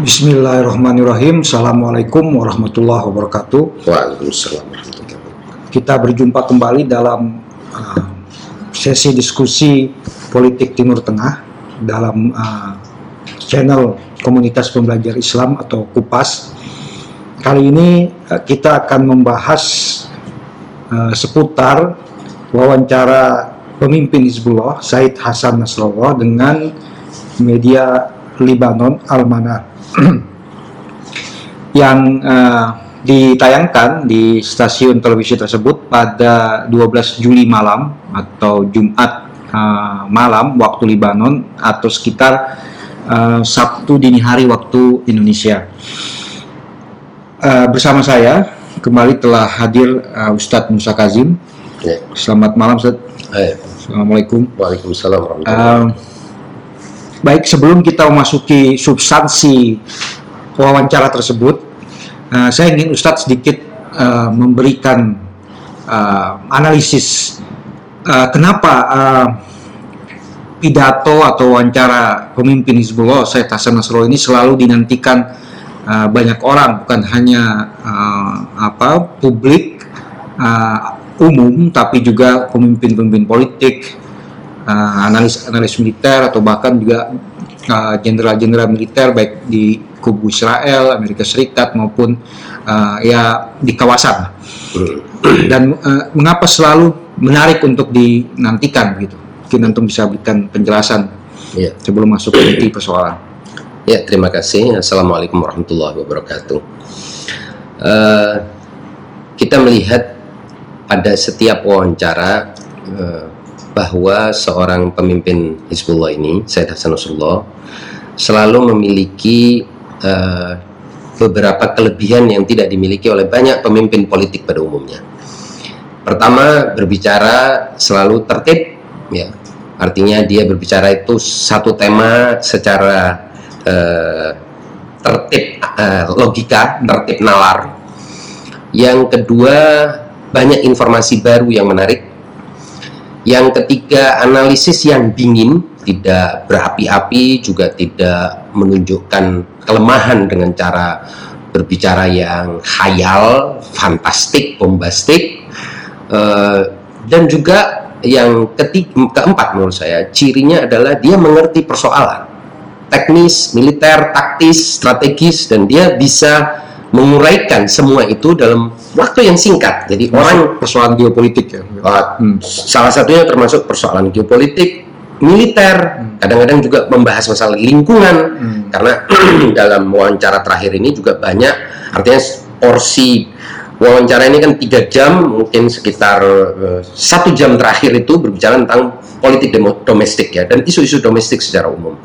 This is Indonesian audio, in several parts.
Bismillahirrahmanirrahim. Assalamualaikum warahmatullahi wabarakatuh. Waalaikumsalam warahmatullahi wabarakatuh. Kita berjumpa kembali dalam uh, sesi diskusi politik Timur Tengah dalam uh, channel Komunitas Pembelajar Islam atau KUPAS. Kali ini uh, kita akan membahas uh, seputar wawancara pemimpin Hizbullah Said Hasan Nasrallah dengan media Libanon Al-Manar yang uh, ditayangkan di stasiun televisi tersebut pada 12 Juli malam atau Jumat uh, malam waktu Libanon atau sekitar uh, Sabtu dini hari waktu Indonesia. Uh, bersama saya kembali telah hadir uh, Ustadz Musa Kazim. Ya. Selamat malam Ustadz. Assalamualaikum. Waalaikumsalam warahmatullahi Uh, baik sebelum kita memasuki substansi wawancara tersebut, uh, saya ingin Ustadz sedikit uh, memberikan uh, analisis uh, kenapa uh, pidato atau wawancara pemimpin Hizbullah Said Hasan Nasrallah ini selalu dinantikan uh, banyak orang, bukan hanya uh, apa publik uh, umum, tapi juga pemimpin-pemimpin politik, uh, analis analis militer atau bahkan juga uh, jenderal-jenderal militer baik di kubu Israel, Amerika Serikat maupun uh, ya di kawasan. Dan uh, mengapa selalu menarik untuk dinantikan begitu? Mungkin antum bisa berikan penjelasan Ya. sebelum masuk ke inti persoalan. Ya, terima kasih. Assalamualaikum warahmatullahi wabarakatuh. Eh, kita melihat pada setiap wawancara eh, bahwa seorang pemimpin Hizbullah ini, Said Hasan Nasrullah, selalu memiliki eh, beberapa kelebihan yang tidak dimiliki oleh banyak pemimpin politik pada umumnya. Pertama, berbicara selalu tertib, ya. Artinya dia berbicara itu satu tema secara eh, tertib eh, logika, tertib nalar. Yang kedua, banyak informasi baru yang menarik. Yang ketiga, analisis yang dingin, tidak berapi-api, juga tidak menunjukkan kelemahan dengan cara berbicara yang khayal, fantastik, bombastik. Eh, dan juga yang ketiga, keempat menurut saya, cirinya adalah dia mengerti persoalan teknis, militer, taktis, strategis, dan dia bisa menguraikan semua itu dalam waktu yang singkat. Jadi orang persoalan geopolitik ya. uh, Hmm. salah satunya termasuk persoalan geopolitik, militer, kadang-kadang juga membahas masalah lingkungan, Hmm. karena dalam wawancara terakhir ini juga banyak, artinya porsi wawancara ini kan tiga jam, mungkin sekitar eh, satu jam terakhir itu berbicara tentang politik demo- domestik ya, dan isu-isu domestik secara umum.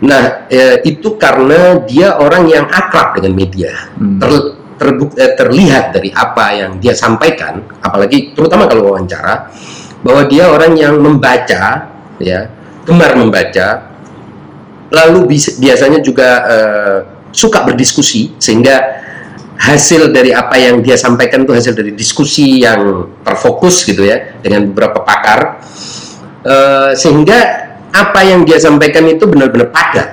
Nah, eh, itu karena dia orang yang akrab dengan media. Hmm. Ter- terbuk- eh, terlihat dari apa yang dia sampaikan, apalagi terutama kalau wawancara, bahwa dia orang yang membaca, ya, gemar membaca, lalu bis- biasanya juga eh, suka berdiskusi, sehingga hasil dari apa yang dia sampaikan itu hasil dari diskusi yang terfokus gitu ya, dengan beberapa pakar, Eh, sehingga apa yang dia sampaikan itu benar-benar padat.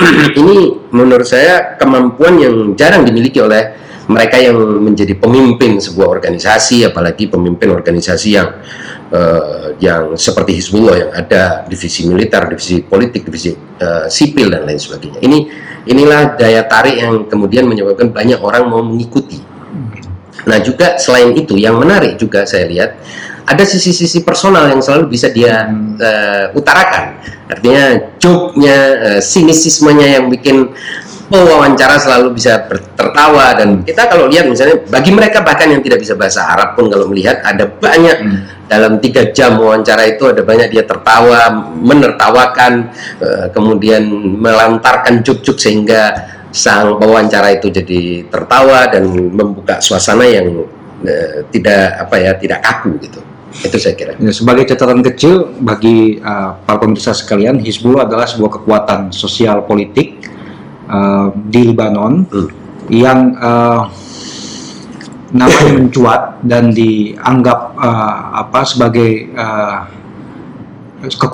Ini menurut saya kemampuan yang jarang dimiliki oleh mereka yang menjadi pemimpin sebuah organisasi, apalagi pemimpin organisasi yang eh, yang seperti Hizbullah yang ada divisi militer, divisi politik, divisi eh, sipil dan lain sebagainya. Ini inilah daya tarik yang kemudian menyebabkan banyak orang mau mengikuti. Nah juga selain itu yang menarik juga saya lihat ada sisi-sisi personal yang selalu bisa dia eh, utarakan. Artinya joke-nya, eh, sinisismenya yang bikin pewawancara selalu bisa tertawa dan kita kalau lihat misalnya bagi mereka bahkan yang tidak bisa bahasa Arab pun kalau melihat ada banyak dalam tiga jam wawancara itu ada banyak dia tertawa, menertawakan, eh, kemudian melantarkan juk-juk sehingga sang pewawancara itu jadi tertawa dan membuka suasana yang tidak apa ya tidak kaku gitu. Itu saya kira. Ya, sebagai catatan kecil bagi uh, para pemirsa sekalian, Hizbullah adalah sebuah kekuatan sosial politik uh, di Lebanon Hmm. yang uh, namanya mencuat dan dianggap uh, apa sebagai uh,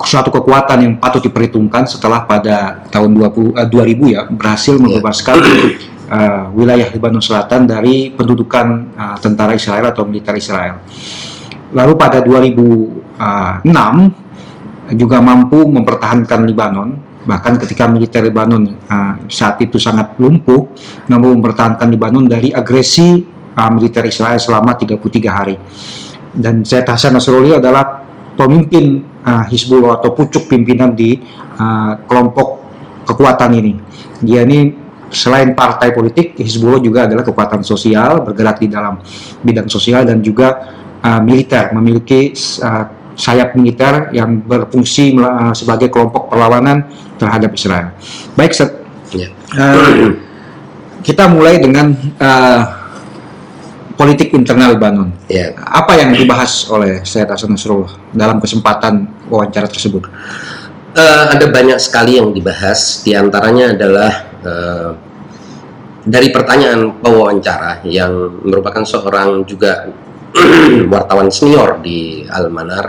suatu kekuatan yang patut diperhitungkan setelah pada tahun 20, uh, 2000 ya berhasil Iya. membebaskan uh, wilayah Lebanon Selatan dari pendudukan uh, tentara Israel atau militer Israel. Lalu pada 2006 juga mampu mempertahankan Lebanon bahkan ketika militer Lebanon uh, saat itu sangat lumpuh mampu mempertahankan Lebanon dari agresi uh, militer Israel selama 33 hari. Dan Zaid Hasan Nasrullah adalah pemimpin uh, Hizbullah atau pucuk pimpinan di kelompok kekuatan ini. Dia ini selain partai politik Hizbullah juga adalah kekuatan sosial bergerak di dalam bidang sosial dan juga uh, militer memiliki uh, sayap militer yang berfungsi uh, sebagai kelompok perlawanan terhadap Israel. Baik, Seth. Ya. Uh, kita mulai dengan uh, politik internal Lebanon. Ya. Apa yang dibahas oleh Syed Hasan Nasrullah dalam kesempatan wawancara tersebut? Eh, ada banyak sekali yang dibahas. Di antaranya adalah eh, dari pertanyaan pewawancara yang merupakan seorang juga wartawan senior di Al-Manar.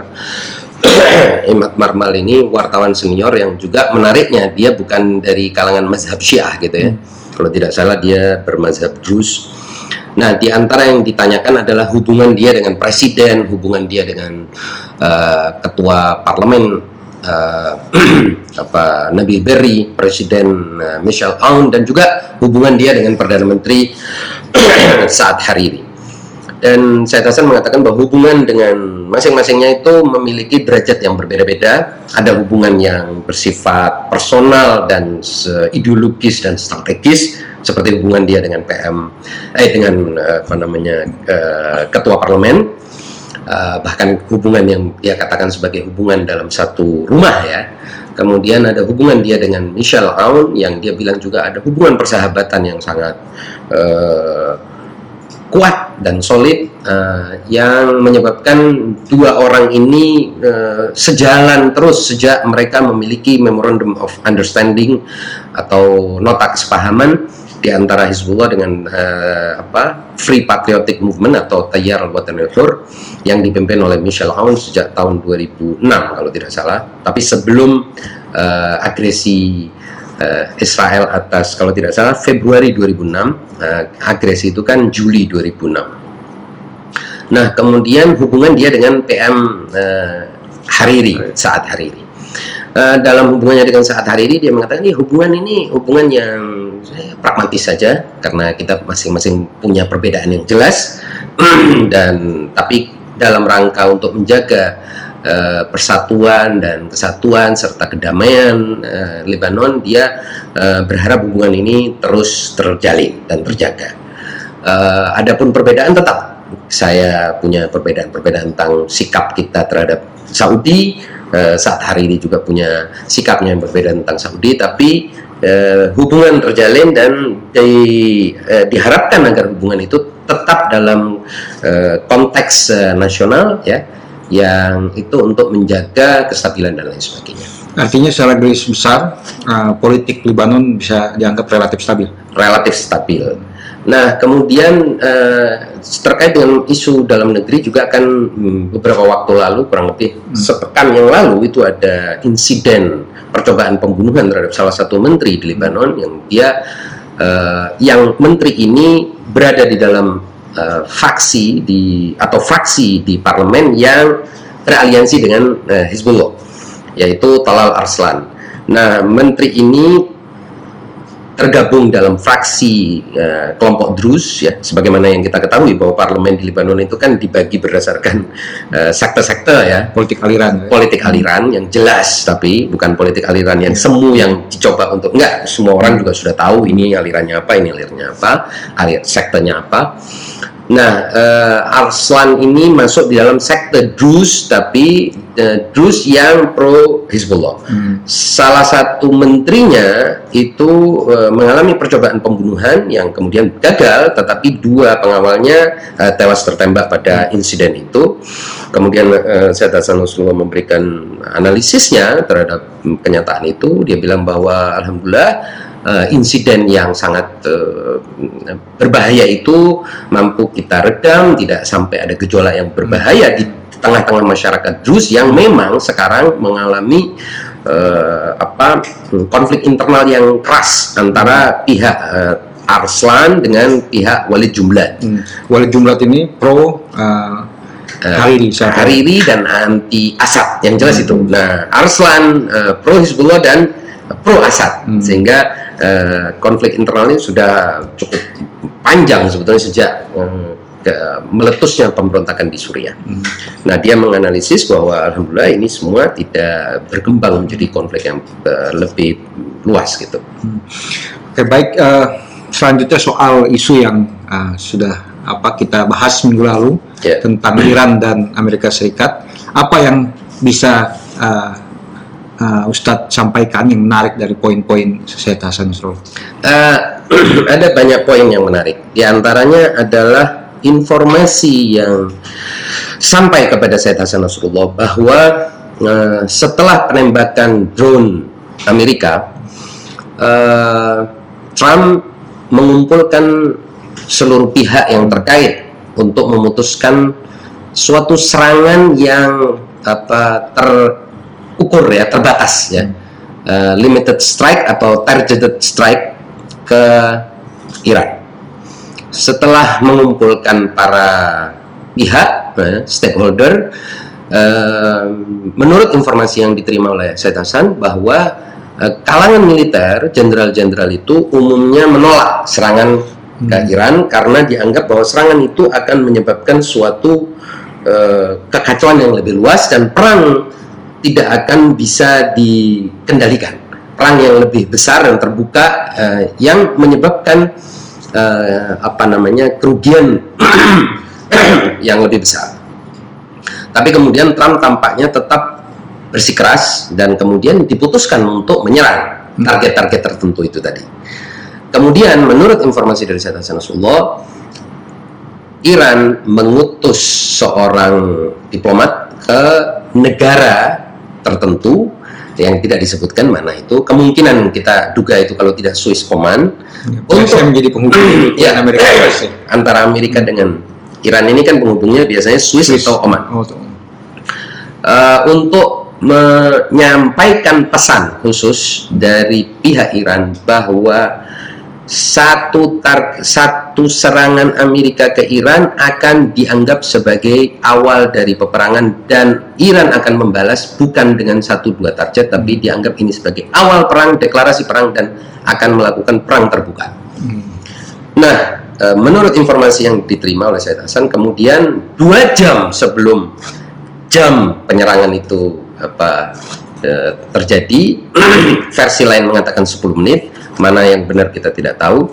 Imad Marmal ini wartawan senior yang juga menariknya dia bukan dari kalangan mazhab Syiah gitu ya. Kalau tidak salah dia bermazhab Drus. Nah, di antara yang ditanyakan adalah hubungan dia dengan presiden, hubungan dia dengan eh, ketua parlemen eh, apa Nabil Berry, presiden eh, Michel Aoun dan juga hubungan dia dengan perdana menteri saat hari ini. Dan saya Hasan mengatakan bahwa hubungan dengan masing-masingnya itu memiliki derajat yang berbeda-beda. Ada hubungan yang bersifat personal dan ideologis dan strategis, seperti hubungan dia dengan PM, eh dengan eh, apa namanya eh, ketua parlemen, Uh, bahkan hubungan yang dia katakan sebagai hubungan dalam satu rumah ya. Kemudian ada hubungan dia dengan Michel Aoun yang dia bilang juga ada hubungan persahabatan yang sangat uh, kuat dan solid uh, yang menyebabkan dua orang ini uh, sejalan terus sejak mereka memiliki memorandum of understanding atau nota kesepahaman di antara Hizbullah dengan uh, apa Free Patriotic Movement atau Tayyar al-Watan al-Hur yang dipimpin oleh Michel Aoun sejak tahun 2006 kalau tidak salah. Tapi sebelum uh, agresi uh, Israel atas kalau tidak salah Februari 2006 uh, agresi itu kan Juli 2006 nah kemudian hubungan dia dengan PM uh, Hariri saat Hariri. Uh, dalam hubungannya dengan saat Hariri dia mengatakan ini hubungan ini hubungan yang eh, pragmatis saja karena kita masing-masing punya perbedaan yang jelas. Dan tapi dalam rangka untuk menjaga eh, persatuan dan kesatuan serta kedamaian eh, Lebanon dia eh, berharap hubungan ini terus terjalin dan terjaga. Eh, adapun perbedaan tetap. Saya punya perbedaan-perbedaan tentang sikap kita terhadap Saudi. Eh, saat hari ini juga punya sikapnya yang berbeda tentang Saudi tapi eh, hubungan terjalin dan di- eh, diharapkan agar hubungan itu tetap dalam konteks nasional ya yang itu untuk menjaga kestabilan dan lain sebagainya Artinya secara garis besar uh, politik Lebanon bisa dianggap relatif stabil. relatif stabil. Nah, kemudian eh, terkait dengan isu dalam negeri juga kan hmm, beberapa waktu lalu, kurang lebih sepekan yang lalu itu ada insiden percobaan pembunuhan terhadap salah satu menteri di Lebanon yang dia eh, yang menteri ini berada di dalam eh, faksi di atau fraksi di parlemen yang beraliansi dengan eh, Hizbullah yaitu Talal Arslan. Nah, menteri ini tergabung dalam fraksi eh, kelompok Drus ya sebagaimana yang kita ketahui bahwa parlemen di Lebanon itu kan dibagi berdasarkan eh, sekte-sekte ya Politik aliran. ya. politik aliran yang jelas tapi bukan politik aliran yang semu yang dicoba untuk enggak semua orang juga sudah tahu ini alirannya apa ini alirannya apa alir sektenya apa nah eh, Arslan ini masuk di dalam sekte Drus tapi eh, Drus yang pro Hizbullah. Hmm. salah satu menterinya itu eh, mengalami percobaan pembunuhan yang kemudian gagal tetapi dua pengawalnya eh, tewas tertembak pada insiden itu. Kemudian eh, Syed Hasan Nasrullah memberikan analisisnya terhadap mm, kenyataan itu. Dia bilang bahwa alhamdulillah eh, insiden yang sangat eh, berbahaya itu mampu kita redam tidak sampai ada gejolak yang berbahaya di tengah-tengah masyarakat Druze yang memang sekarang mengalami uh, apa konflik internal yang keras antara pihak uh, Arslan dengan pihak Walid Jumlat. Hmm. Walid Jumlat ini pro uh, Hariri, uh, Hariri dan anti Assad yang jelas hmm. itu. Nah, Arslan uh, pro Hizbullah dan pro Assad hmm. sehingga uh, konflik internal ini sudah cukup panjang sebetulnya sejak ke, meletusnya pemberontakan di Suriah. Hmm. Nah, dia menganalisis bahwa alhamdulillah ini semua tidak berkembang menjadi konflik yang uh, lebih luas gitu. Hmm. Oke, baik uh, selanjutnya soal isu yang uh, sudah apa kita bahas minggu lalu yeah. tentang Iran dan Amerika Serikat. Apa yang bisa uh, uh, Ustadz sampaikan yang menarik dari poin-poin Syed Hasan Nasrullah? Uh, ada banyak poin yang menarik. Di antaranya adalah informasi yang sampai kepada Syed Hasan Nasrullah bahwa uh, setelah penembakan drone Amerika, uh, Trump mengumpulkan seluruh pihak yang terkait untuk memutuskan suatu serangan yang apa terukur ya terbatas ya uh, limited strike atau targeted strike ke Iran setelah mengumpulkan para pihak uh, stakeholder uh, menurut informasi yang diterima oleh Said Hasan bahwa Eh, kalangan militer, jenderal-jenderal itu umumnya menolak serangan ke hmm. Iran karena dianggap bahwa serangan itu akan menyebabkan suatu uh, kekacauan yang lebih luas dan perang tidak akan bisa dikendalikan. Perang yang lebih besar dan terbuka uh, yang menyebabkan uh, apa namanya kerugian yang lebih besar. Tapi kemudian Trump tampaknya tetap bersikeras dan kemudian diputuskan untuk menyerang target-target tertentu itu tadi. Kemudian menurut informasi dari Syed Hasan Nasrullah, Iran mengutus seorang diplomat ke negara tertentu yang tidak disebutkan mana itu kemungkinan kita duga itu kalau tidak Swiss Command ya, untuk menjadi penghubung ya, Amerika antara Amerika dengan Iran ini kan penghubungnya biasanya Swiss, Swiss. atau Oman. Oh, uh, untuk menyampaikan pesan khusus dari pihak Iran bahwa satu tar satu serangan Amerika ke Iran akan dianggap sebagai awal dari peperangan dan Iran akan membalas bukan dengan satu dua target tapi dianggap ini sebagai awal perang deklarasi perang dan akan melakukan perang terbuka. Hmm. Nah, e, menurut informasi yang diterima oleh Said Hasan, kemudian dua jam sebelum jam penyerangan itu apa e, terjadi versi lain mengatakan 10 menit mana yang benar kita tidak tahu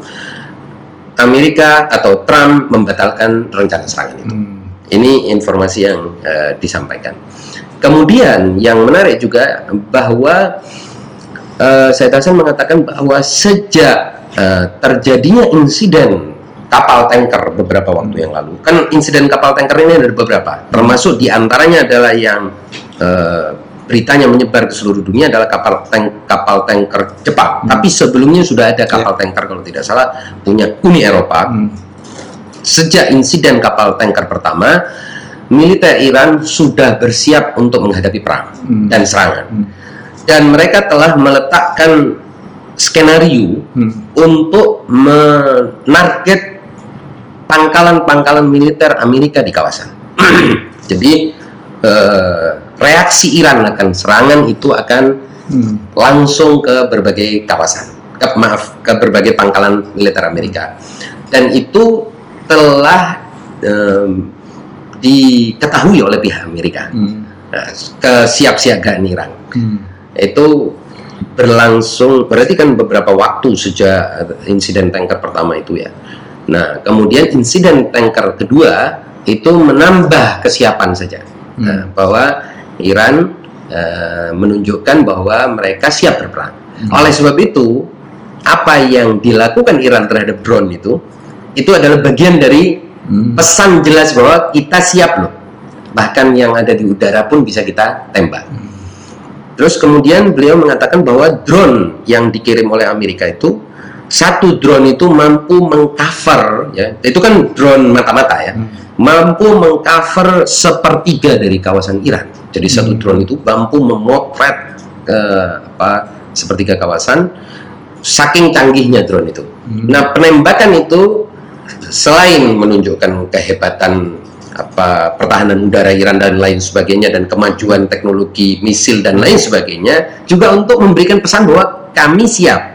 Amerika atau Trump membatalkan rencana serangan itu hmm. ini informasi yang e, disampaikan kemudian yang menarik juga bahwa e, saya Hasan mengatakan bahwa sejak e, terjadinya insiden kapal tanker beberapa waktu yang lalu. Kan insiden kapal tanker ini ada beberapa, termasuk di antaranya adalah yang uh, beritanya menyebar ke seluruh dunia adalah kapal tank kapal tanker Jepang. Hmm. Tapi sebelumnya sudah ada kapal yeah. tanker kalau tidak salah punya Uni Eropa. Hmm. Sejak insiden kapal tanker pertama, militer Iran sudah bersiap untuk menghadapi perang hmm. dan serangan. Hmm. Dan mereka telah meletakkan skenario hmm. untuk menarget pangkalan-pangkalan militer Amerika di kawasan. Jadi eh, reaksi Iran akan serangan itu akan hmm. langsung ke berbagai kawasan, ke, maaf ke berbagai pangkalan militer Amerika, dan itu telah um, diketahui oleh pihak Amerika. Hmm. Nah, kesiapsiagaan Iran hmm. itu berlangsung berarti kan beberapa waktu sejak insiden tanker pertama itu ya. Nah, kemudian insiden tanker kedua itu menambah kesiapan saja. Hmm. Nah, bahwa Iran uh, menunjukkan bahwa mereka siap berperang. Hmm. Oleh sebab itu, apa yang dilakukan Iran terhadap drone itu, itu adalah bagian dari hmm. pesan jelas bahwa kita siap loh. Bahkan yang ada di udara pun bisa kita tembak. Hmm. Terus kemudian beliau mengatakan bahwa drone yang dikirim oleh Amerika itu satu drone itu mampu mengcover ya itu kan drone mata-mata ya Hmm. mampu mengcover sepertiga dari kawasan Iran jadi satu Hmm. drone itu mampu memotret ke apa sepertiga kawasan saking canggihnya drone itu Hmm. nah penembakan itu selain menunjukkan kehebatan apa pertahanan udara Iran dan lain sebagainya dan kemajuan teknologi misil dan lain sebagainya juga untuk memberikan pesan bahwa kami siap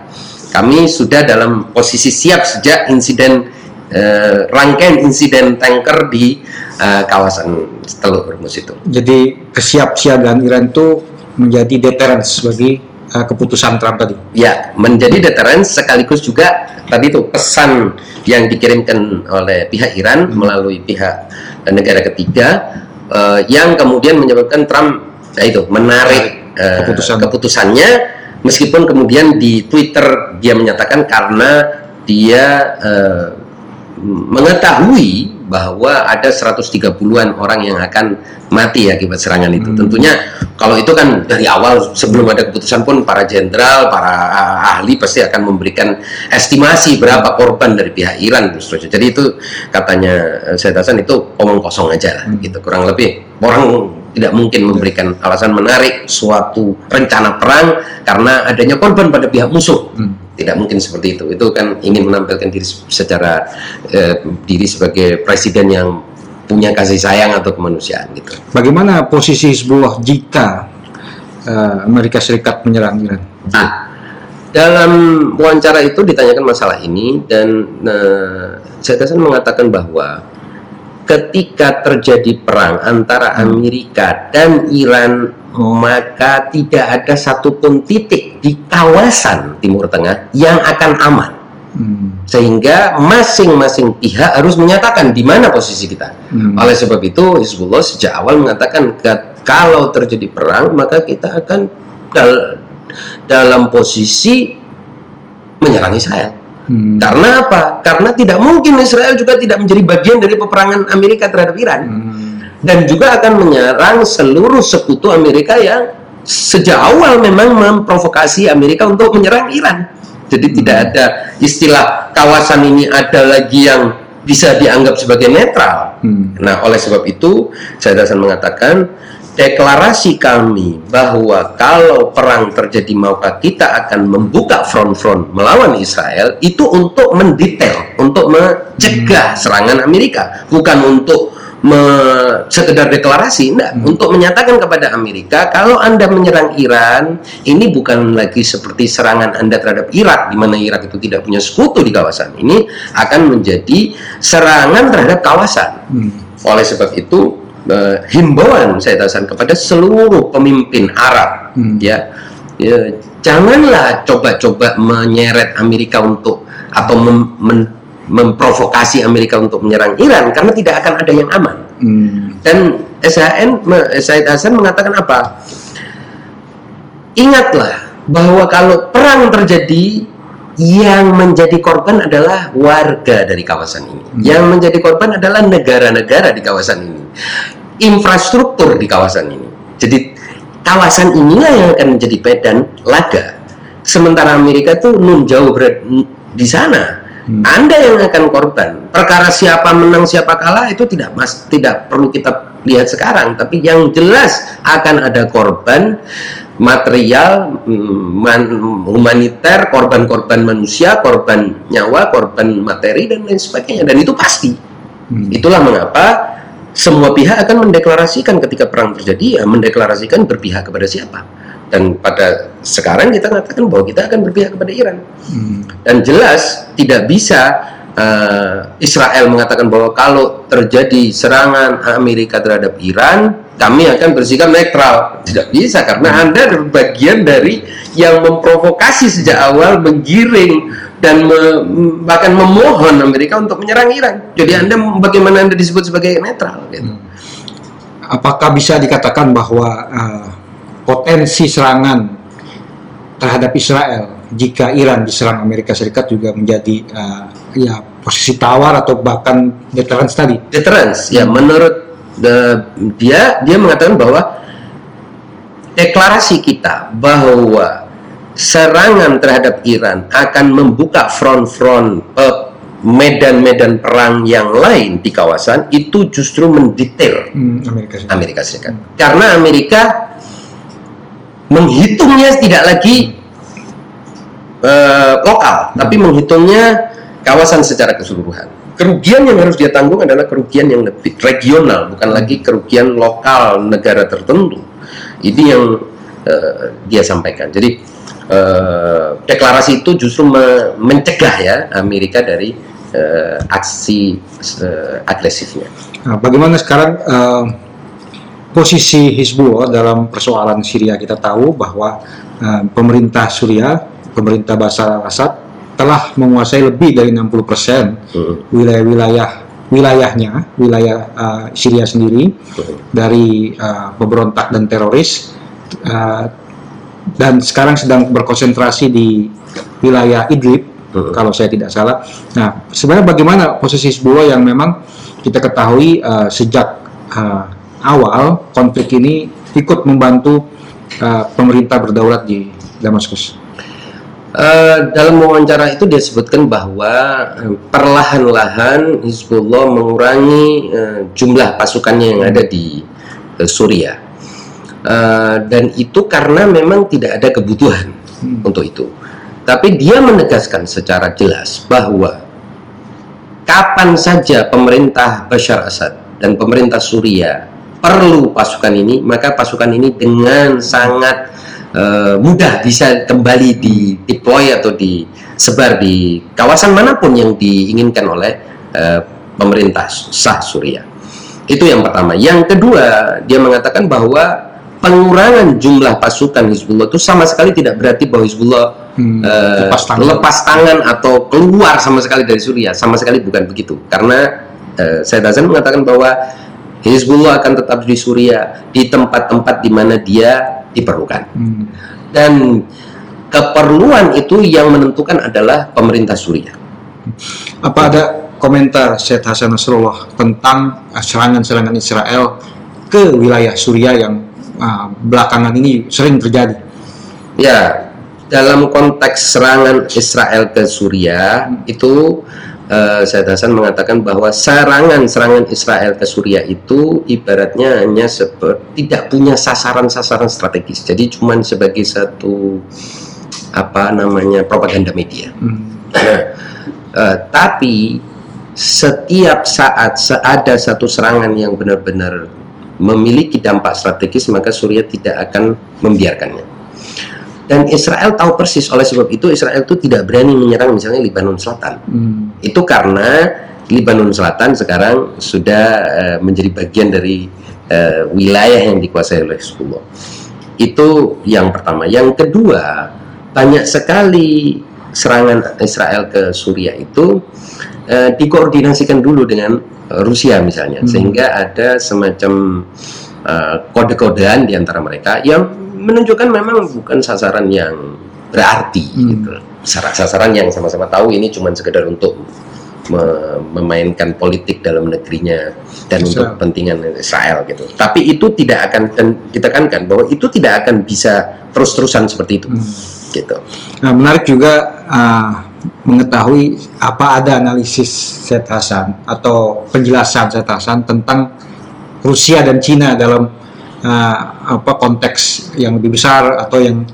kami sudah dalam posisi siap sejak insiden eh, rangkaian insiden tanker di eh, kawasan Teluk Hormuz itu Jadi kesiapsiagaan Iran itu menjadi deterrence bagi uh, keputusan Trump tadi. ya menjadi deterrence sekaligus juga tadi itu pesan yang dikirimkan oleh pihak Iran melalui pihak eh, negara ketiga eh, yang kemudian menyebabkan Trump ya itu menarik eh, Keputusan. keputusannya meskipun kemudian di Twitter dia menyatakan karena dia eh, mengetahui bahwa ada 130-an orang yang akan mati akibat serangan itu. Hmm. Tentunya kalau itu kan dari awal sebelum ada keputusan pun para jenderal, para ah, ahli pasti akan memberikan estimasi berapa korban dari pihak Iran. Jadi itu katanya eh, Syed Hasan itu omong kosong aja lah Hmm. gitu kurang lebih. Orang tidak mungkin memberikan alasan menarik suatu rencana perang karena adanya korban pada pihak musuh Hmm. tidak mungkin seperti itu itu kan ingin menampilkan diri secara eh, diri sebagai presiden yang punya kasih sayang atau kemanusiaan gitu Bagaimana posisi Hizbullah jika uh, Amerika Serikat menyerang Iran? nah dalam wawancara itu ditanyakan masalah ini dan eh, Hasan mengatakan bahwa ketika terjadi perang antara Amerika dan Iran maka tidak ada satupun titik di kawasan Timur Tengah yang akan aman Hmm. sehingga masing-masing pihak harus menyatakan di mana posisi kita. Hmm. Oleh sebab itu Hizbullah sejak awal mengatakan "Ka- kalau terjadi perang maka kita akan dal- dalam posisi menyerang Israel. Hmm. Karena apa? Karena tidak mungkin Israel juga tidak menjadi bagian dari peperangan Amerika terhadap Iran Hmm. dan juga akan menyerang seluruh sekutu Amerika yang sejak awal memang memprovokasi Amerika untuk menyerang Iran. Jadi tidak ada istilah kawasan ini ada lagi yang bisa dianggap sebagai netral. Hmm. Nah, oleh sebab itu, saya Hasan mengatakan deklarasi kami bahwa kalau perang terjadi maukah kita akan membuka front-front melawan Israel itu untuk mendetail, untuk mencegah serangan Amerika, bukan untuk me- sekedar deklarasi, enggak, untuk menyatakan kepada Amerika kalau Anda menyerang Iran, ini bukan lagi seperti serangan Anda terhadap Irak di mana Irak itu tidak punya sekutu di kawasan ini akan menjadi serangan terhadap kawasan. Hmm. Oleh sebab itu eh, himbauan saya Hasan kepada seluruh pemimpin Arab Hmm. ya, ya janganlah coba-coba menyeret Amerika untuk atau mem- men- memprovokasi Amerika untuk menyerang Iran karena tidak akan ada yang aman. Hmm. Dan SHN Said Hasan mengatakan apa? Ingatlah bahwa kalau perang terjadi yang menjadi korban adalah warga dari kawasan ini. Yang menjadi korban adalah negara-negara di kawasan ini. Infrastruktur di kawasan ini. Jadi kawasan inilah yang akan menjadi medan laga. Sementara Amerika itu nun jauh berada di sana. Hmm. Anda yang akan korban. Perkara siapa menang siapa kalah itu tidak mas tidak perlu kita lihat sekarang, tapi yang jelas akan ada korban material, mm, man- humaniter, korban-korban manusia, korban nyawa, korban materi dan lain sebagainya. Dan itu pasti. Hmm. Itulah mengapa semua pihak akan mendeklarasikan ketika perang terjadi, ya mendeklarasikan berpihak kepada siapa. Dan pada sekarang kita mengatakan bahwa kita akan berpihak kepada Iran Hmm. dan jelas tidak bisa eh, Israel mengatakan bahwa kalau terjadi serangan Amerika terhadap Iran kami akan bersikap netral. Tidak bisa karena anda adalah bagian dari yang memprovokasi sejak awal menggiring dan me- bahkan memohon Amerika untuk menyerang Iran. Jadi anda bagaimana anda disebut sebagai netral gitu. Apakah bisa dikatakan bahwa uh, potensi serangan terhadap Israel jika Iran diserang Amerika Serikat juga menjadi uh, ya posisi tawar atau bahkan deterrence tadi? deterrence ya menurut the- dia dia mengatakan bahwa deklarasi kita bahwa serangan terhadap Iran akan membuka front-front eh, medan-medan perang yang lain di kawasan itu justru mendetail Hmm, Amerika Serikat. Amerika Serikat. Karena Amerika menghitungnya tidak lagi eh, lokal, tapi menghitungnya kawasan secara keseluruhan. Kerugian yang harus dia tanggung adalah kerugian yang lebih regional, bukan lagi kerugian lokal negara tertentu. Ini yang eh, dia sampaikan. Jadi eh, deklarasi itu justru me- mencegah ya Amerika dari eh, aksi eh, agresifnya. Nah, bagaimana sekarang eh, posisi Hizbullah dalam persoalan Syria? Kita tahu bahwa eh, pemerintah Suriah, pemerintah Bashar al-Assad telah menguasai lebih dari 60% Hmm. wilayah-wilayah wilayahnya, wilayah eh, Syria sendiri dari eh, pemberontak dan teroris eh, dan sekarang sedang berkonsentrasi di wilayah Idlib Hmm. kalau saya tidak salah. Nah, sebenarnya bagaimana posisi Hizbullah yang memang kita ketahui eh, sejak eh, awal konflik ini ikut membantu eh, pemerintah berdaulat di Damaskus. Eh, dalam wawancara itu dia sebutkan bahwa eh, perlahan-lahan Hizbullah mengurangi eh, jumlah pasukannya yang ada di eh, Suriah Eh, dan itu karena memang tidak ada kebutuhan Hmm. untuk itu. Tapi dia menegaskan secara jelas bahwa kapan saja pemerintah Bashar Assad dan pemerintah Suriah perlu pasukan ini, maka pasukan ini dengan sangat eh, mudah bisa kembali di deploy atau disebar di kawasan mana pun yang diinginkan oleh eh, pemerintah sah Suriah. Itu yang pertama. Yang kedua, dia mengatakan bahwa pengurangan jumlah pasukan Hizbullah itu sama sekali tidak berarti bahwa Hizbullah Hmm, eh, lepas tangan. lepas tangan atau keluar sama sekali dari Suriah sama sekali bukan begitu karena eh, Said Hasan mengatakan bahwa Hizbullah akan tetap di Suriah di tempat-tempat di mana dia diperlukan Hmm. dan keperluan itu yang menentukan adalah pemerintah Suriah Apa ada komentar Syed Hasan Nasrullah tentang uh, serangan-serangan Israel ke wilayah Suriah yang uh, belakangan ini sering terjadi? Ya, dalam konteks serangan Israel ke Suriah itu eh, Said Hasan mengatakan bahwa serangan-serangan Israel ke Suriah itu ibaratnya hanya seperti tidak punya sasaran-sasaran strategis. Jadi cuman sebagai satu apa namanya propaganda media. Hmm. Eh, tapi setiap saat ada satu serangan yang benar-benar memiliki dampak strategis maka Suriah tidak akan membiarkannya. Dan Israel tahu persis oleh sebab itu Israel itu tidak berani menyerang misalnya Lebanon Selatan. Hmm. Itu karena Lebanon Selatan sekarang sudah eh, menjadi bagian dari eh, wilayah yang dikuasai oleh Hezbollah. Itu yang pertama. Yang kedua, banyak sekali serangan Israel ke Suriah itu eh, dikoordinasikan dulu dengan Rusia misalnya, Hmm. sehingga ada semacam eh, kode-kodean di antara mereka yang menunjukkan memang bukan sasaran yang berarti Hmm. gitu. Sar- Sasaran yang sama-sama tahu ini cuma sekedar untuk me- memainkan politik dalam negerinya dan Israel. untuk kepentingan Israel gitu. Tapi itu tidak akan dan ditekankan bahwa itu tidak akan bisa terus-terusan seperti itu. Hmm. Gitu. Nah, menarik juga uh, mengetahui apa ada analisis Hasan atau penjelasan Hasan tentang Rusia dan Cina dalam uh, apa konteks yang lebih besar atau yang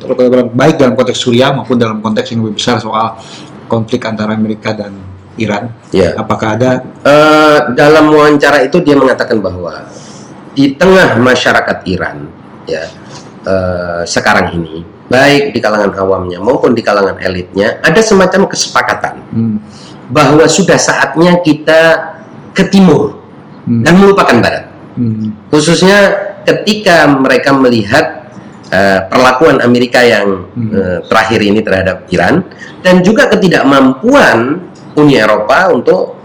baik dalam konteks Suriah maupun dalam konteks yang lebih besar soal konflik antara Amerika dan Iran. Ya. Apakah ada Eh, dalam wawancara itu dia mengatakan bahwa di tengah masyarakat Iran ya eh, sekarang ini baik di kalangan awamnya maupun di kalangan elitnya ada semacam kesepakatan hmm, bahwa sudah saatnya kita ke timur hmm, dan melupakan barat hmm, khususnya ketika mereka melihat eh, perlakuan Amerika yang Hmm. eh, terakhir ini terhadap Iran dan juga ketidakmampuan Uni Eropa untuk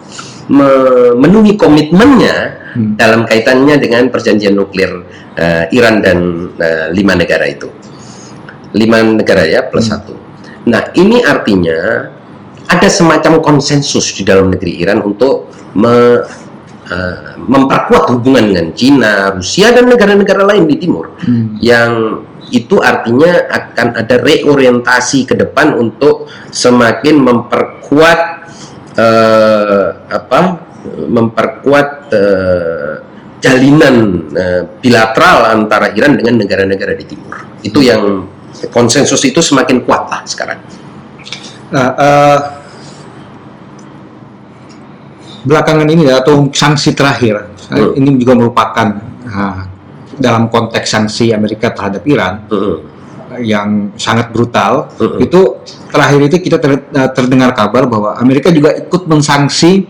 memenuhi komitmennya hmm. dalam kaitannya dengan perjanjian nuklir eh, Iran dan eh, lima negara itu lima negara ya plus Hmm. satu nah ini artinya ada semacam konsensus di dalam negeri Iran untuk me- eh, memperkuat hubungan dengan Cina, Rusia dan negara-negara lain di timur. Hmm. yang itu artinya akan ada reorientasi ke depan untuk semakin memperkuat eh, apa memperkuat eh, jalinan eh, bilateral antara Iran dengan negara-negara di timur. Itu yang konsensus itu semakin kuat lah sekarang. Nah, eh, belakangan ini atau sanksi terakhir Hmm. ini juga merupakan eh, dalam konteks sanksi Amerika terhadap Iran eh, yang sangat brutal. Hmm. Itu terakhir itu kita ter- eh, terdengar kabar bahwa Amerika juga ikut mensanksi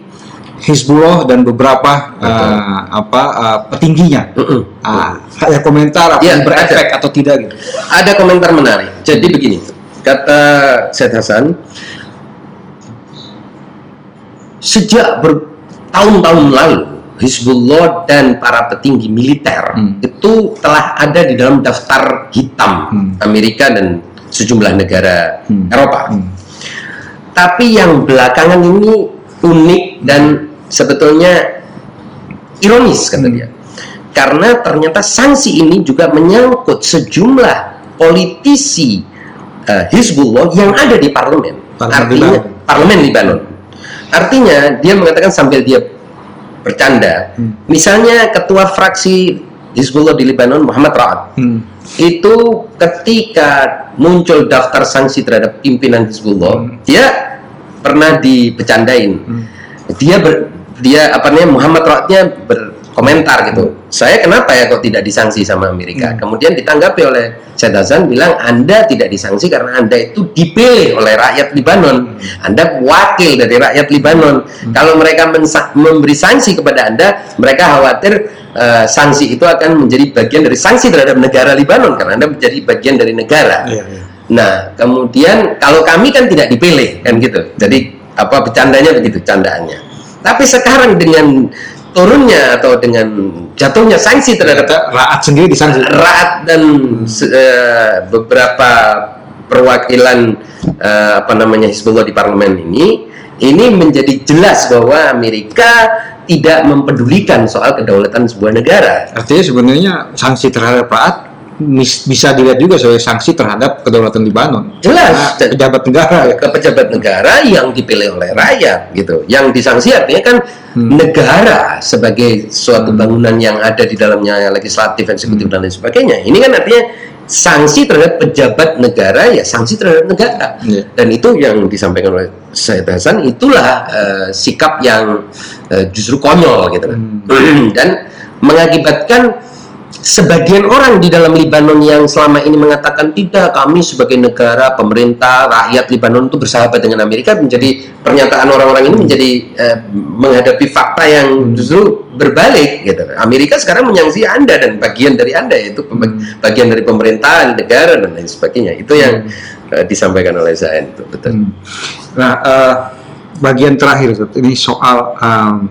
Hizbullah dan beberapa eh, apa eh, petingginya. Mm-mm. Ah, ada komentar apa Iya, berefek atau tidak gitu. ada komentar menarik. Jadi begini, kata Syed Hasan, sejak bertahun-tahun lalu Hizbullah dan para petinggi militer Hmm. itu telah ada di dalam daftar hitam Hmm. Amerika dan sejumlah negara Hmm. Eropa. Hmm. Tapi yang belakangan ini unik dan sebetulnya ironis kata Hmm. dia. Karena ternyata sanksi ini juga menyangkut sejumlah politisi eh, Hizbullah yang ada di parlemen. Parlemen Artinya Libanon. parlemen Libanon. Artinya dia mengatakan sambil dia bercanda, Hmm. misalnya ketua fraksi Hizbullah di Libanon Muhammad Ra'ad Hmm. itu ketika muncul daftar sanksi terhadap pimpinan Hizbullah, Hmm. dia pernah dibecandain. Hmm. Dia ber, dia apa namanya Muhammad Ra'adnya berkomentar gitu. Saya kenapa ya kok tidak disanksi sama Amerika? Hmm. Kemudian ditanggapi oleh Syed Hasan bilang Anda tidak disanksi karena Anda itu dipilih oleh rakyat Libanon. Anda wakil dari rakyat Libanon. Kalau mereka memberi sanksi kepada Anda, mereka khawatir eh, sanksi itu akan menjadi bagian dari sanksi terhadap negara Libanon karena Anda menjadi bagian dari negara. Iya, iya. Nah, kemudian kalau kami kan tidak dipilih kan gitu. Jadi apa bercandanya begitu candaannya. Tapi sekarang dengan turunnya atau dengan jatuhnya sanksi terhadap Ternyata raat sendiri disanksi. Raat dan eh, beberapa perwakilan eh, apa namanya Hizbullah di parlemen ini ini menjadi jelas bahwa Amerika tidak mempedulikan soal kedaulatan sebuah negara. Artinya sebenarnya sanksi terhadap raat mis- bisa dilihat juga sebagai sanksi terhadap kedaulatan Libanon. Jelas. Karena pejabat negara ya. ke pejabat negara yang dipilih oleh rakyat gitu. Yang disanksi artinya kan Hmm. negara sebagai suatu bangunan yang ada di dalamnya legislatif, eksekutif dan lain sebagainya. Ini kan artinya sanksi terhadap pejabat negara ya sanksi terhadap negara. Iya. Dan itu yang disampaikan oleh Syed Hasan itulah eh, sikap yang eh, justru konyol gitu. Hmm. Dan mengakibatkan sebagian orang di dalam Libanon yang selama ini mengatakan tidak kami sebagai negara pemerintah rakyat Libanon itu bersahabat dengan Amerika menjadi pernyataan orang-orang ini menjadi eh, menghadapi fakta yang justru berbalik gitu. Amerika sekarang menyangsi Anda dan bagian dari Anda yaitu bagian dari pemerintahan negara dan lain sebagainya. Itu yang eh, disampaikan oleh saya itu betul. Hmm. Nah, eh, bagian terakhir ini soal em,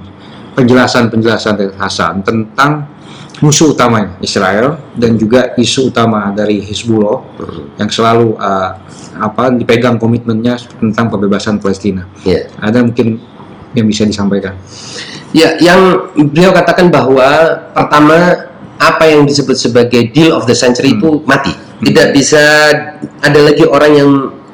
penjelasan-penjelasan dari Hasan tentang musuh utamanya Israel dan juga isu utama dari Hizbullah yang selalu eh, apa dipegang komitmennya tentang pembebasan Palestina. Ya. Ada mungkin yang bisa disampaikan. Ya, yang beliau katakan bahwa pertama apa yang disebut sebagai deal of the century itu mati. Tidak bisa ada lagi orang yang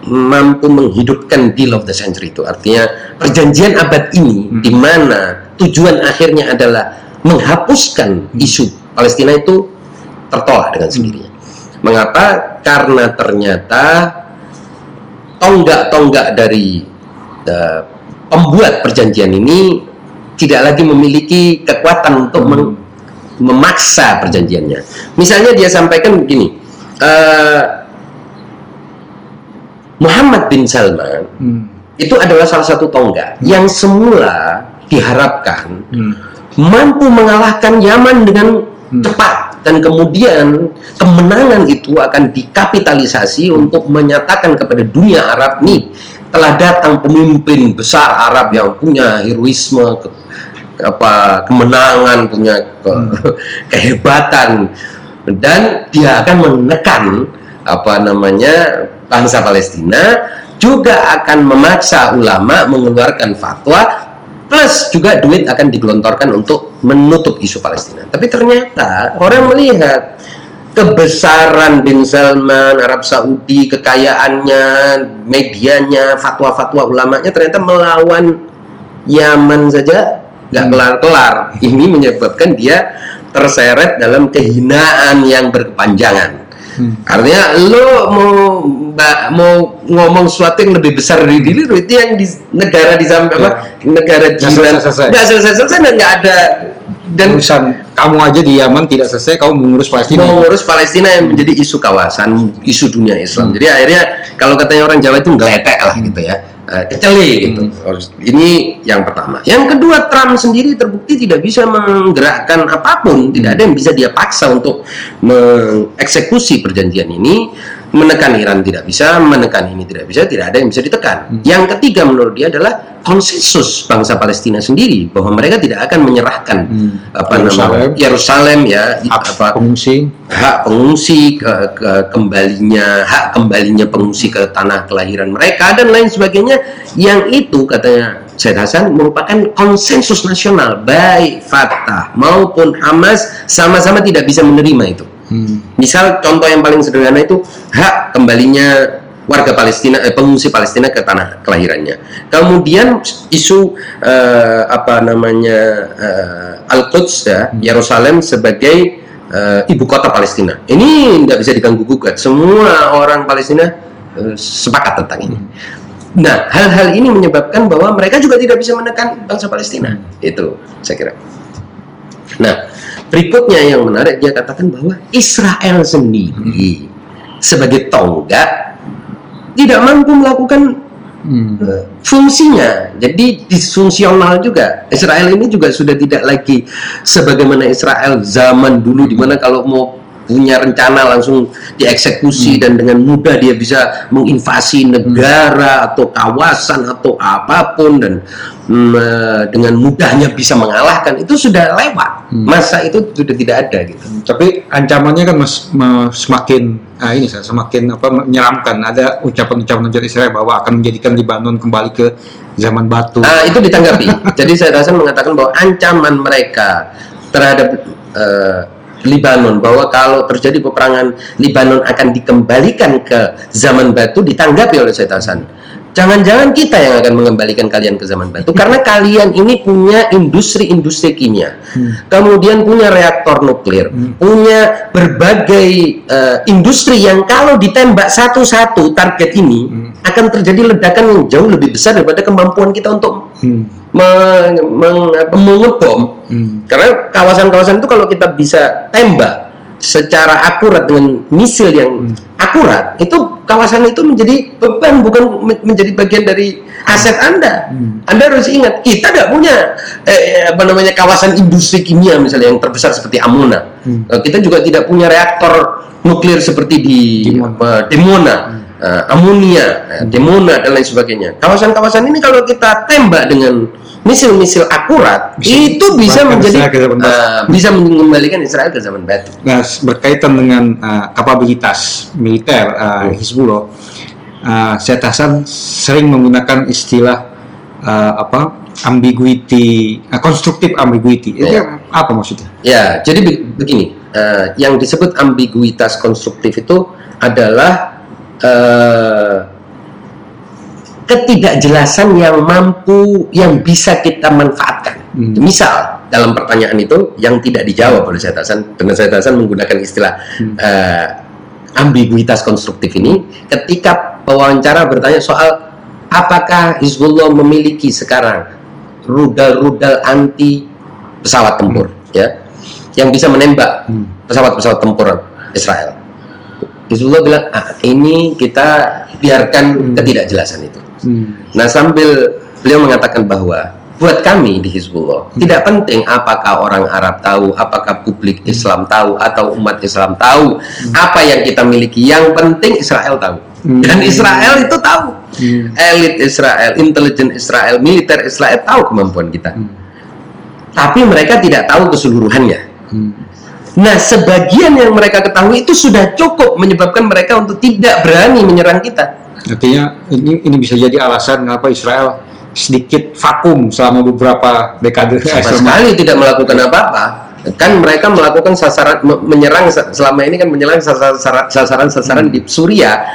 mampu menghidupkan deal of the century itu. Artinya perjanjian abad ini di mana tujuan akhirnya adalah menghapuskan isu Palestina itu tertolak dengan sendirinya. Mengapa? Karena ternyata tonggak-tonggak dari eh, pembuat perjanjian ini tidak lagi memiliki kekuatan untuk meng- memaksa perjanjiannya. Misalnya dia sampaikan begini, eh, Muhammad bin Salman Hmm. itu adalah salah satu tonggak yang semula diharapkan Hmm. Mampu mengalahkan Yaman dengan Hmm. cepat. Dan kemudian kemenangan itu akan dikapitalisasi untuk menyatakan kepada dunia Arab nih telah datang pemimpin besar Arab yang punya heroisme ke- apa kemenangan punya ke- kehebatan. Dan dia akan menekan apa namanya bangsa Palestina juga akan memaksa ulama mengeluarkan fatwa plus juga duit akan digelontorkan untuk menutup isu Palestina. Tapi ternyata orang melihat kebesaran bin Salman, Arab Saudi, kekayaannya, medianya, fatwa-fatwa ulamanya ternyata melawan Yaman saja nggak kelar-kelar. Ini menyebabkan dia terseret dalam kehinaan yang berkepanjangan. Hmm. Artinya lo mau mau ngomong sesuatu yang lebih besar dari diri lo itu yang di negara di samping apa negara jiran nggak selesai-selesai dan nggak ada dan urusan kamu aja di Yaman tidak selesai, kamu mengurus Palestina. mengurus Palestina yang menjadi isu kawasan, isu dunia Islam. Jadi akhirnya kalau katanya orang Jawa itu ngeletek lah gitu ya, Eh, keceli gitu. Harus- Ini yang pertama. Yang kedua, Trump sendiri terbukti tidak bisa menggerakkan apa pun, tidak ada yang bisa dia paksa untuk mengeksekusi perjanjian ini. Menekan Iran tidak bisa, menekan ini tidak bisa, tidak ada yang bisa ditekan. Yang ketiga menurut dia adalah konsensus bangsa Palestina sendiri bahwa mereka tidak akan menyerahkan Hmm. apa Yerusalem. namanya Yerusalem ya Hak apa pengungsi. hak pengungsi ke, ke kembalinya hak kembalinya pengungsi ke tanah kelahiran mereka dan lain sebagainya yang itu katanya Syed Hasan merupakan konsensus nasional baik Fatah maupun Hamas sama-sama tidak bisa menerima itu Hmm. misal contoh yang paling sederhana itu hak kembalinya warga Palestina eh, pengungsi Palestina ke tanah kelahirannya. Kemudian isu eh, apa namanya eh, Al-Quds ya Yerusalem sebagai eh, ibu kota Palestina. Ini nggak bisa diganggu gugat. Semua orang Palestina eh, sepakat tentang ini. Nah hal-hal ini menyebabkan bahwa mereka juga tidak bisa menekan bangsa Palestina. Itu saya kira. Nah, berikutnya yang menarik dia katakan bahwa Israel sendiri sebagai tonggak tidak mampu melakukan Hmm. eh, fungsinya. Jadi disfungsional juga. Israel ini juga sudah tidak lagi sebagaimana Israel zaman dulu di mana kalau mau punya rencana langsung dieksekusi dan dengan mudah dia bisa menginvasi negara atau kawasan atau apa pun dan mm, eh, dengan mudahnya bisa mengalahkan itu sudah lewat masa itu sudah tidak ada gitu Tapi ancamannya kan mas, me- semakin ah ini saya semakin apa menyeramkan. Ada ucapan-ucapan dari Israel bahwa akan menjadikan Lebanon kembali ke zaman batu. Nah, itu ditanggapi. Jadi saya rasa mengatakan bahwa ancaman mereka terhadap eh, Libanon bahwa kalau terjadi peperangan Libanon akan dikembalikan ke zaman batu ditanggapi oleh Syed Hasan. Jangan-jangan kita yang akan mengembalikan kalian ke zaman batu karena kalian ini punya industri-industri kimia, kemudian punya reaktor nuklir, punya berbagai eh, industri yang kalau ditembak satu-satu target ini akan terjadi ledakan yang jauh lebih besar daripada kemampuan kita untuk Hmm. meng, meng, apa, mengebom. Hmm. Karena kawasan-kawasan itu kalau kita bisa tembak secara akurat dengan misil yang akurat, itu kawasan itu menjadi beban bukan men- menjadi bagian dari aset Anda. Anda harus ingat, kita tidak punya eh, apa namanya kawasan industri kimia misalnya yang terbesar seperti Amona. Eh, kita juga tidak punya reaktor nuklir seperti di Dimona. Demona, eh, amonia, eh, Demona dan lain sebagainya. Kawasan-kawasan ini kalau kita tembak dengan misil-misil akurat, Bisa itu bisa menjadi eh, bisa mengembalikan Israel ke zaman batu. Nah, berkaitan dengan uh, kapabilitas militer uh, Hizbullah, uh, Syed Hasan sering menggunakan istilah uh, apa ambiguity, uh, konstruktif ambiguity. Itu Ya. apa maksudnya? Ya, jadi be- begini, eh, yang disebut ambiguitas konstruktif itu adalah eh, ketidakjelasan yang mampu, yang bisa kita manfaatkan. Hmm. Misal dalam pertanyaan itu yang tidak dijawab oleh Syed Hasan, dengan Syed Hasan menggunakan istilah eh, ambiguitas konstruktif ini, ketika pewawancara bertanya soal apakah Hizbullah memiliki sekarang rudal-rudal anti pesawat tempur, ya, yang bisa menembak Hmm. pesawat-pesawat tempur Israel. Hizbullah bilang, ah, ini kita biarkan ketidakjelasan itu. Hmm. Nah sambil beliau mengatakan bahwa buat kami di Hizbullah tidak penting apakah orang Arab tahu, apakah publik Islam tahu atau umat Islam tahu apa yang kita miliki. Yang penting Israel tahu Hmm. dan Israel itu tahu. Hmm. Elit Israel, intelijen Israel, militer Israel tahu kemampuan kita. Tapi mereka tidak tahu keseluruhannya. Hmm. Nah, sebagian yang mereka ketahui itu sudah cukup menyebabkan mereka untuk tidak berani menyerang kita. Artinya ini ini bisa jadi alasan kenapa Israel sedikit vakum selama beberapa dekade sama sekali tidak melakukan apa-apa kan mereka melakukan sasaran me- menyerang selama ini kan menyerang sasaran- sasaran-sasaran di Suriah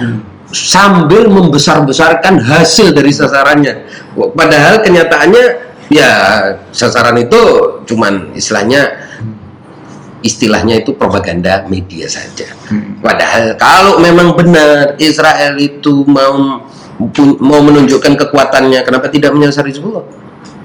sambil membesar-besarkan hasil dari sasarannya. Padahal kenyataannya ya sasaran itu cuman istilahnya istilahnya itu propaganda media saja. Padahal kalau memang benar Israel itu mau mau menunjukkan kekuatannya, kenapa tidak menyasar Hizbullah?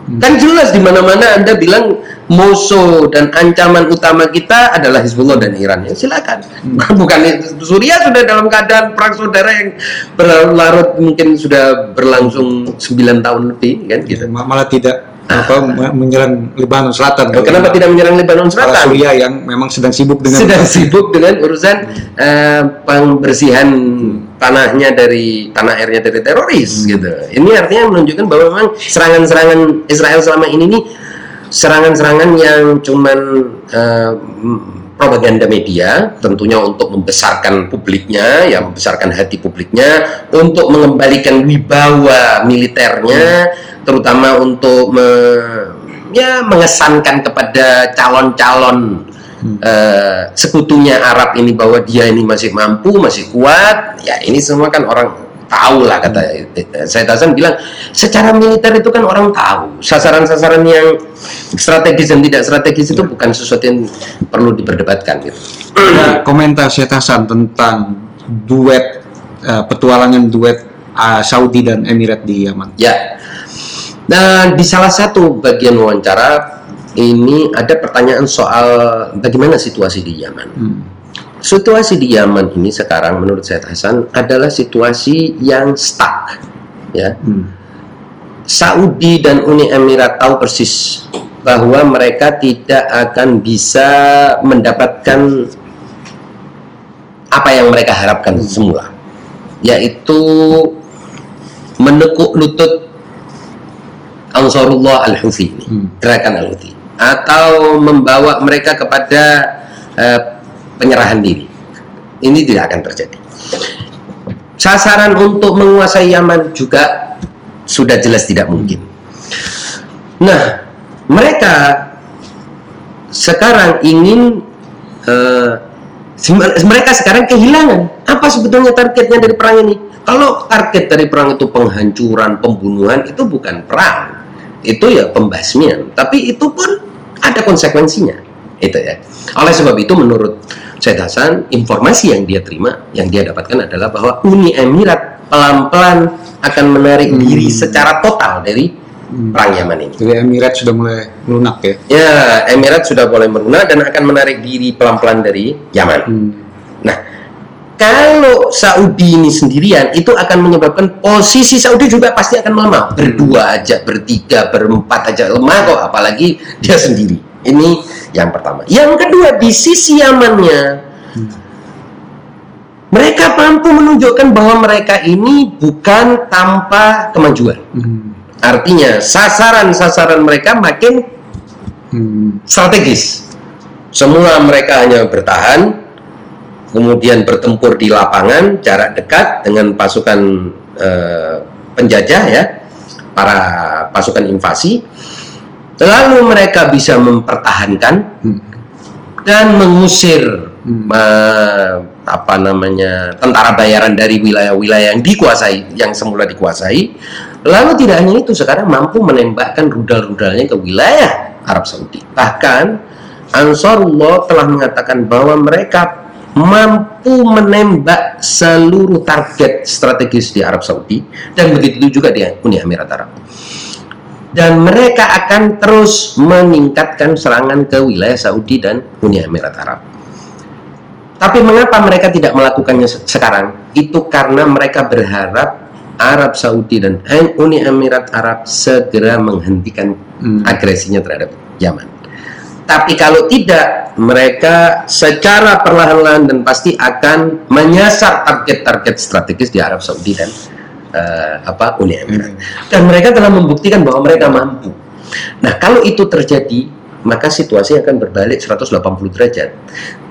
Kan jelas di mana-mana Anda bilang musuh dan ancaman utama kita adalah Hizbullah dan Iran. Ya silakan. Bukan itu. Suriah sudah dalam keadaan perang saudara yang berlarut mungkin sudah berlangsung 9 tahun lebih kan gitu. Ma- malah tidak apa me- menyerang Lebanon Selatan. Kenapa tidak menyerang Lebanon Selatan? Suriah yang memang sedang sibuk dengan sedang sibuk dengan urusan eh, pembersihan tanahnya dari tanah airnya dari teroris gitu. Ini artinya menunjukkan bahwa memang serangan-serangan Israel selama ini nih serangan-serangan yang cuman eh, propaganda media tentunya untuk membesarkan publiknya ya membesarkan hati publiknya untuk mengembalikan wibawa militernya terutama untuk me- ya mengesankan kepada calon-calon eh, sekutunya Arab ini bahwa dia ini masih mampu, masih kuat. Ya ini semua kan orang tahu lah kata saya Hasan bilang secara militer itu kan orang tahu sasaran-sasaran yang strategis dan tidak strategis itu bukan sesuatu yang perlu diperdebatkan gitu. Komentar Syed Hasan tentang duet eh, petualangan duet eh, Saudi dan Emirat di Yaman. Ya. Dan di salah satu bagian wawancara ini ada pertanyaan soal bagaimana situasi di Yaman. Hmm. Situasi di Yaman ini sekarang menurut Syed Hasan adalah situasi yang stuck. Ya. Hmm. Saudi dan Uni Emirat tahu persis bahwa mereka tidak akan bisa mendapatkan apa yang mereka harapkan semula, yaitu menekuk lutut Ansarullah Al-Houthi ini, Hmm. gerakan Al-Houthi, atau membawa mereka kepada eh, penyerahan diri. Ini tidak akan terjadi. Sasaran untuk menguasai Yaman juga sudah jelas tidak mungkin. Nah, mereka sekarang ingin sem- mereka sekarang kehilangan apa sebetulnya targetnya dari perang ini? Kalau target dari perang itu penghancuran, pembunuhan itu bukan perang, itu ya pembasmian. Tapi itu pun ada konsekuensinya, itu ya. Oleh sebab itu menurut Syed Hasan, informasi yang dia terima, yang dia dapatkan adalah bahwa Uni Emirat pelan-pelan akan menarik diri secara total dari perang Yaman ini. Jadi Emirat sudah mulai melunak ya. Ya, Emirat sudah mulai melunak dan akan menarik diri pelan-pelan dari Yaman. Hmm. Nah, kalau Saudi ini sendirian itu akan menyebabkan posisi Saudi juga pasti akan melemah. Berdua aja, bertiga, berempat aja lemah kok, apalagi dia sendiri. Ini yang pertama. Yang kedua di sisi Yamannya, mereka mampu menunjukkan bahwa mereka ini bukan tanpa kemajuan. Hmm. Artinya sasaran-sasaran mereka makin Hmm. strategis. Semula mereka hanya bertahan, kemudian bertempur di lapangan jarak dekat dengan pasukan eh, penjajah ya, para pasukan invasi. Lalu mereka bisa mempertahankan Hmm. dan mengusir Hmm. eh, apa namanya tentara bayaran dari wilayah-wilayah yang dikuasai, yang semula dikuasai. Lalu tidak hanya itu, sekarang mampu menembakkan rudal-rudalnya ke wilayah Arab Saudi. Bahkan Ansarullah telah mengatakan bahwa mereka mampu menembak seluruh target strategis di Arab Saudi dan begitu juga di Uni Emirat Arab. Dan mereka akan terus meningkatkan serangan ke wilayah Saudi dan Uni Emirat Arab. Tapi mengapa mereka tidak melakukannya se- sekarang? Itu karena mereka berharap Arab Saudi dan Uni Emirat Arab segera menghentikan Hmm. agresinya terhadap Yaman. Tapi kalau tidak, mereka secara perlahan-lahan dan pasti akan menyasar target-target strategis di Arab Saudi dan eh, apa Uni Emirat. Dan mereka telah membuktikan bahwa mereka mampu. Nah, kalau itu terjadi, maka situasi akan berbalik 180 derajat.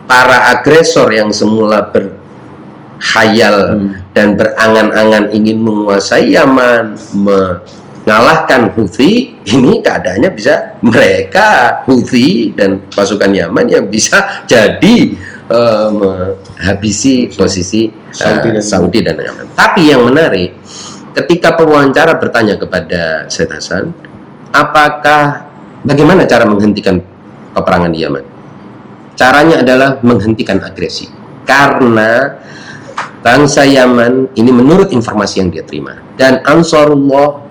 Para agresor yang semula berhayal Hmm. dan berangan-angan ingin menguasai Yaman, me- ngalahkan Houthi, ini keadaannya bisa mereka Houthi dan pasukan Yaman yang bisa jadi uh, menghabisi posisi Saudi, uh, dan Saudi dan Yaman. Tapi yang menarik, ketika pewawancara bertanya kepada Syed Hasan, apakah bagaimana cara menghentikan peperangan di Yaman? Caranya adalah menghentikan agresi. Karena bangsa Yaman ini menurut informasi yang dia terima dan Ansarullah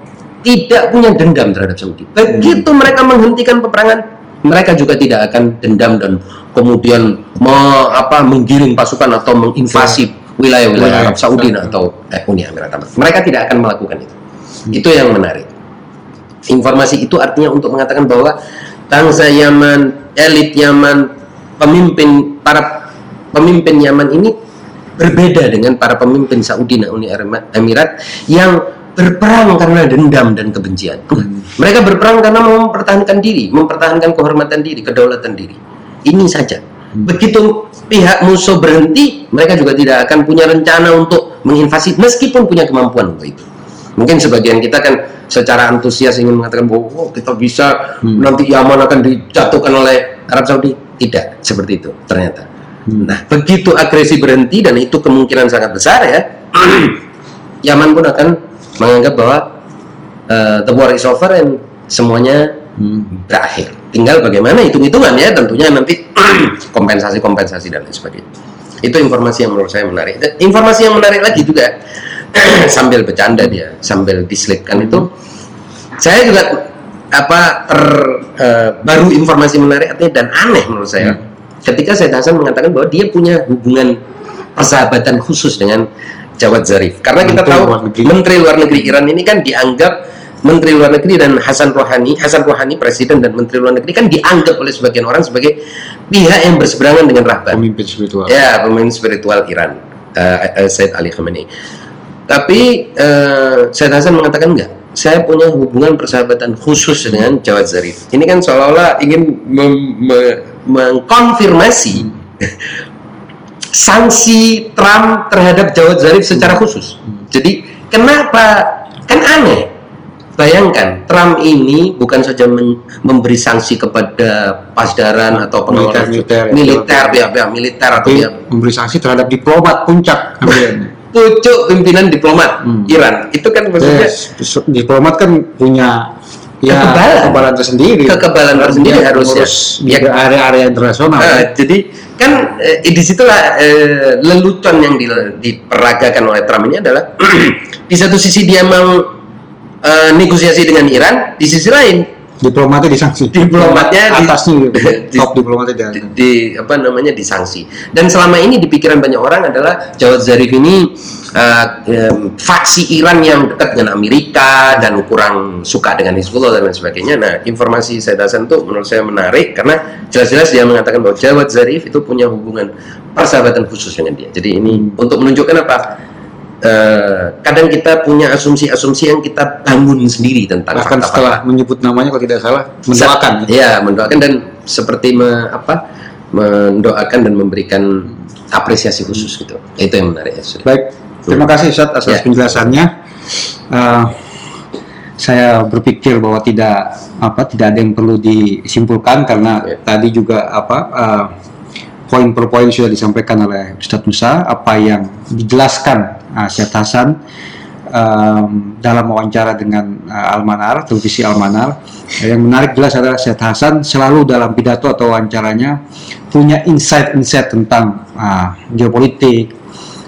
tidak punya dendam terhadap Saudi. Begitu hmm. mereka menghentikan peperangan, mereka juga tidak akan dendam dan kemudian me, apa menggiring pasukan atau menginvasi wilayah-wilayah Arab Saudi atau eh, Uni Emirat Arab. Mereka tidak akan melakukan itu. Hmm. Itu yang menarik. Informasi itu artinya untuk mengatakan bahwa bangsa Yaman, elit Yaman, pemimpin para pemimpin Yaman ini berbeda dengan para pemimpin Saudi dan Uni Emirat yang berperang karena dendam dan kebencian. Hmm. Mereka berperang karena mau mempertahankan diri, mempertahankan kehormatan diri, kedaulatan diri. Ini saja. Hmm. Begitu pihak musuh berhenti, mereka juga tidak akan punya rencana untuk menginvasi meskipun punya kemampuan untuk itu. Mungkin sebagian kita kan secara antusias ingin mengatakan bahwa oh, kita bisa hmm. nanti Yaman akan dijatuhkan oleh Arab Saudi. Tidak seperti itu ternyata. Hmm. Nah, begitu agresi berhenti dan itu kemungkinan sangat besar ya, Yaman pun akan menganggap bahwa uh, the war is over and semuanya hmm. berakhir. Tinggal bagaimana hitung-hitungan ya tentunya nanti kompensasi-kompensasi dan lain sebagainya. Itu informasi yang menurut saya menarik. Dan informasi yang menarik lagi juga sambil bercanda dia, sambil diselipkan itu saya juga apa ter uh, baru informasi menarik artinya dan aneh menurut saya. Hmm. Ketika saya Hasan mengatakan bahwa dia punya hubungan persahabatan khusus dengan Jawad Zarif. Karena kita Menteri tahu luar Menteri Luar Negeri Iran ini kan dianggap Menteri Luar Negeri dan Hasan Rouhani, Hasan Rouhani Presiden dan Menteri Luar Negeri kan dianggap oleh sebagian orang sebagai pihak yang berseberangan dengan Rahban. Pemimpin spiritual. Ya, pemimpin spiritual Iran, uh, uh, Said Ali Khamenei. Tapi uh, Said Hasan mengatakan enggak. Saya punya hubungan persahabatan khusus dengan Jawad Zarif. Ini kan seolah-olah ingin mengkonfirmasi sanksi Trump terhadap Jawad Zarif secara khusus. Jadi kenapa? Kan aneh. Bayangkan, Trump ini bukan saja memberi sanksi kepada pasdaran atau pengelola militer, militer, ya, ya, militer atau ya, memberi sanksi terhadap diplomat puncak. Pucuk pimpinan diplomat hmm. Iran. Itu kan maksudnya yes. diplomat kan punya ya, kekebalan, kekebalan tersendiri. Kekebalan tersendiri harusnya. Di ya. area-area internasional. Uh, jadi kan eh, di situlah eh, lelucon yang di, diperagakan oleh Trump ini adalah di satu sisi dia mau eh, negosiasi dengan Iran, di sisi lain diplomatnya disanksi. Diplomatnya atasnya di, top diplomatnya di, di apa namanya disanksi. Dan selama ini di pikiran banyak orang adalah Jawad Zarif ini uh, um, faksi Iran yang dekat dengan Amerika dan kurang suka dengan Hizbullah dan lain sebagainya. Nah informasi saya Hasan itu menurut saya menarik karena jelas-jelas dia mengatakan bahwa Jawad Zarif itu punya hubungan persahabatan khusus dengan dia. Jadi ini hmm. untuk menunjukkan apa uh, kadang kita punya asumsi-asumsi yang kita bangun sendiri tentang bahkan fakta setelah menyebut namanya kalau tidak salah mendoakan. ya mendoakan dan seperti me, apa mendoakan dan memberikan apresiasi khusus gitu. Itu yang menarik ya baik terima kasih Ustaz atas ya. penjelasannya. Uh, saya berpikir bahwa tidak apa tidak ada yang perlu disimpulkan karena ya. tadi juga apa uh, poin per poin sudah disampaikan oleh Ustadz Musa apa yang dijelaskan uh, Syed Hasan um, dalam wawancara dengan uh, Almanar televisi Almanar. Yang menarik jelas adalah Syed Hasan selalu dalam pidato atau wawancaranya punya insight-insight tentang uh, geopolitik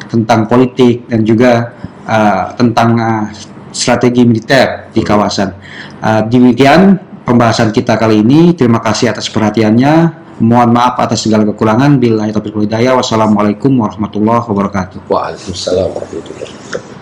tentang politik dan juga uh, tentang uh, strategi militer di kawasan. Uh, demikian pembahasan kita kali ini. Terima kasih atas perhatiannya Mohon maaf atas segala kekurangan. Bila taufiq hidayah. Wassalamualaikum warahmatullahi wabarakatuh. Waalaikumsalam warahmatullahi wabarakatuh.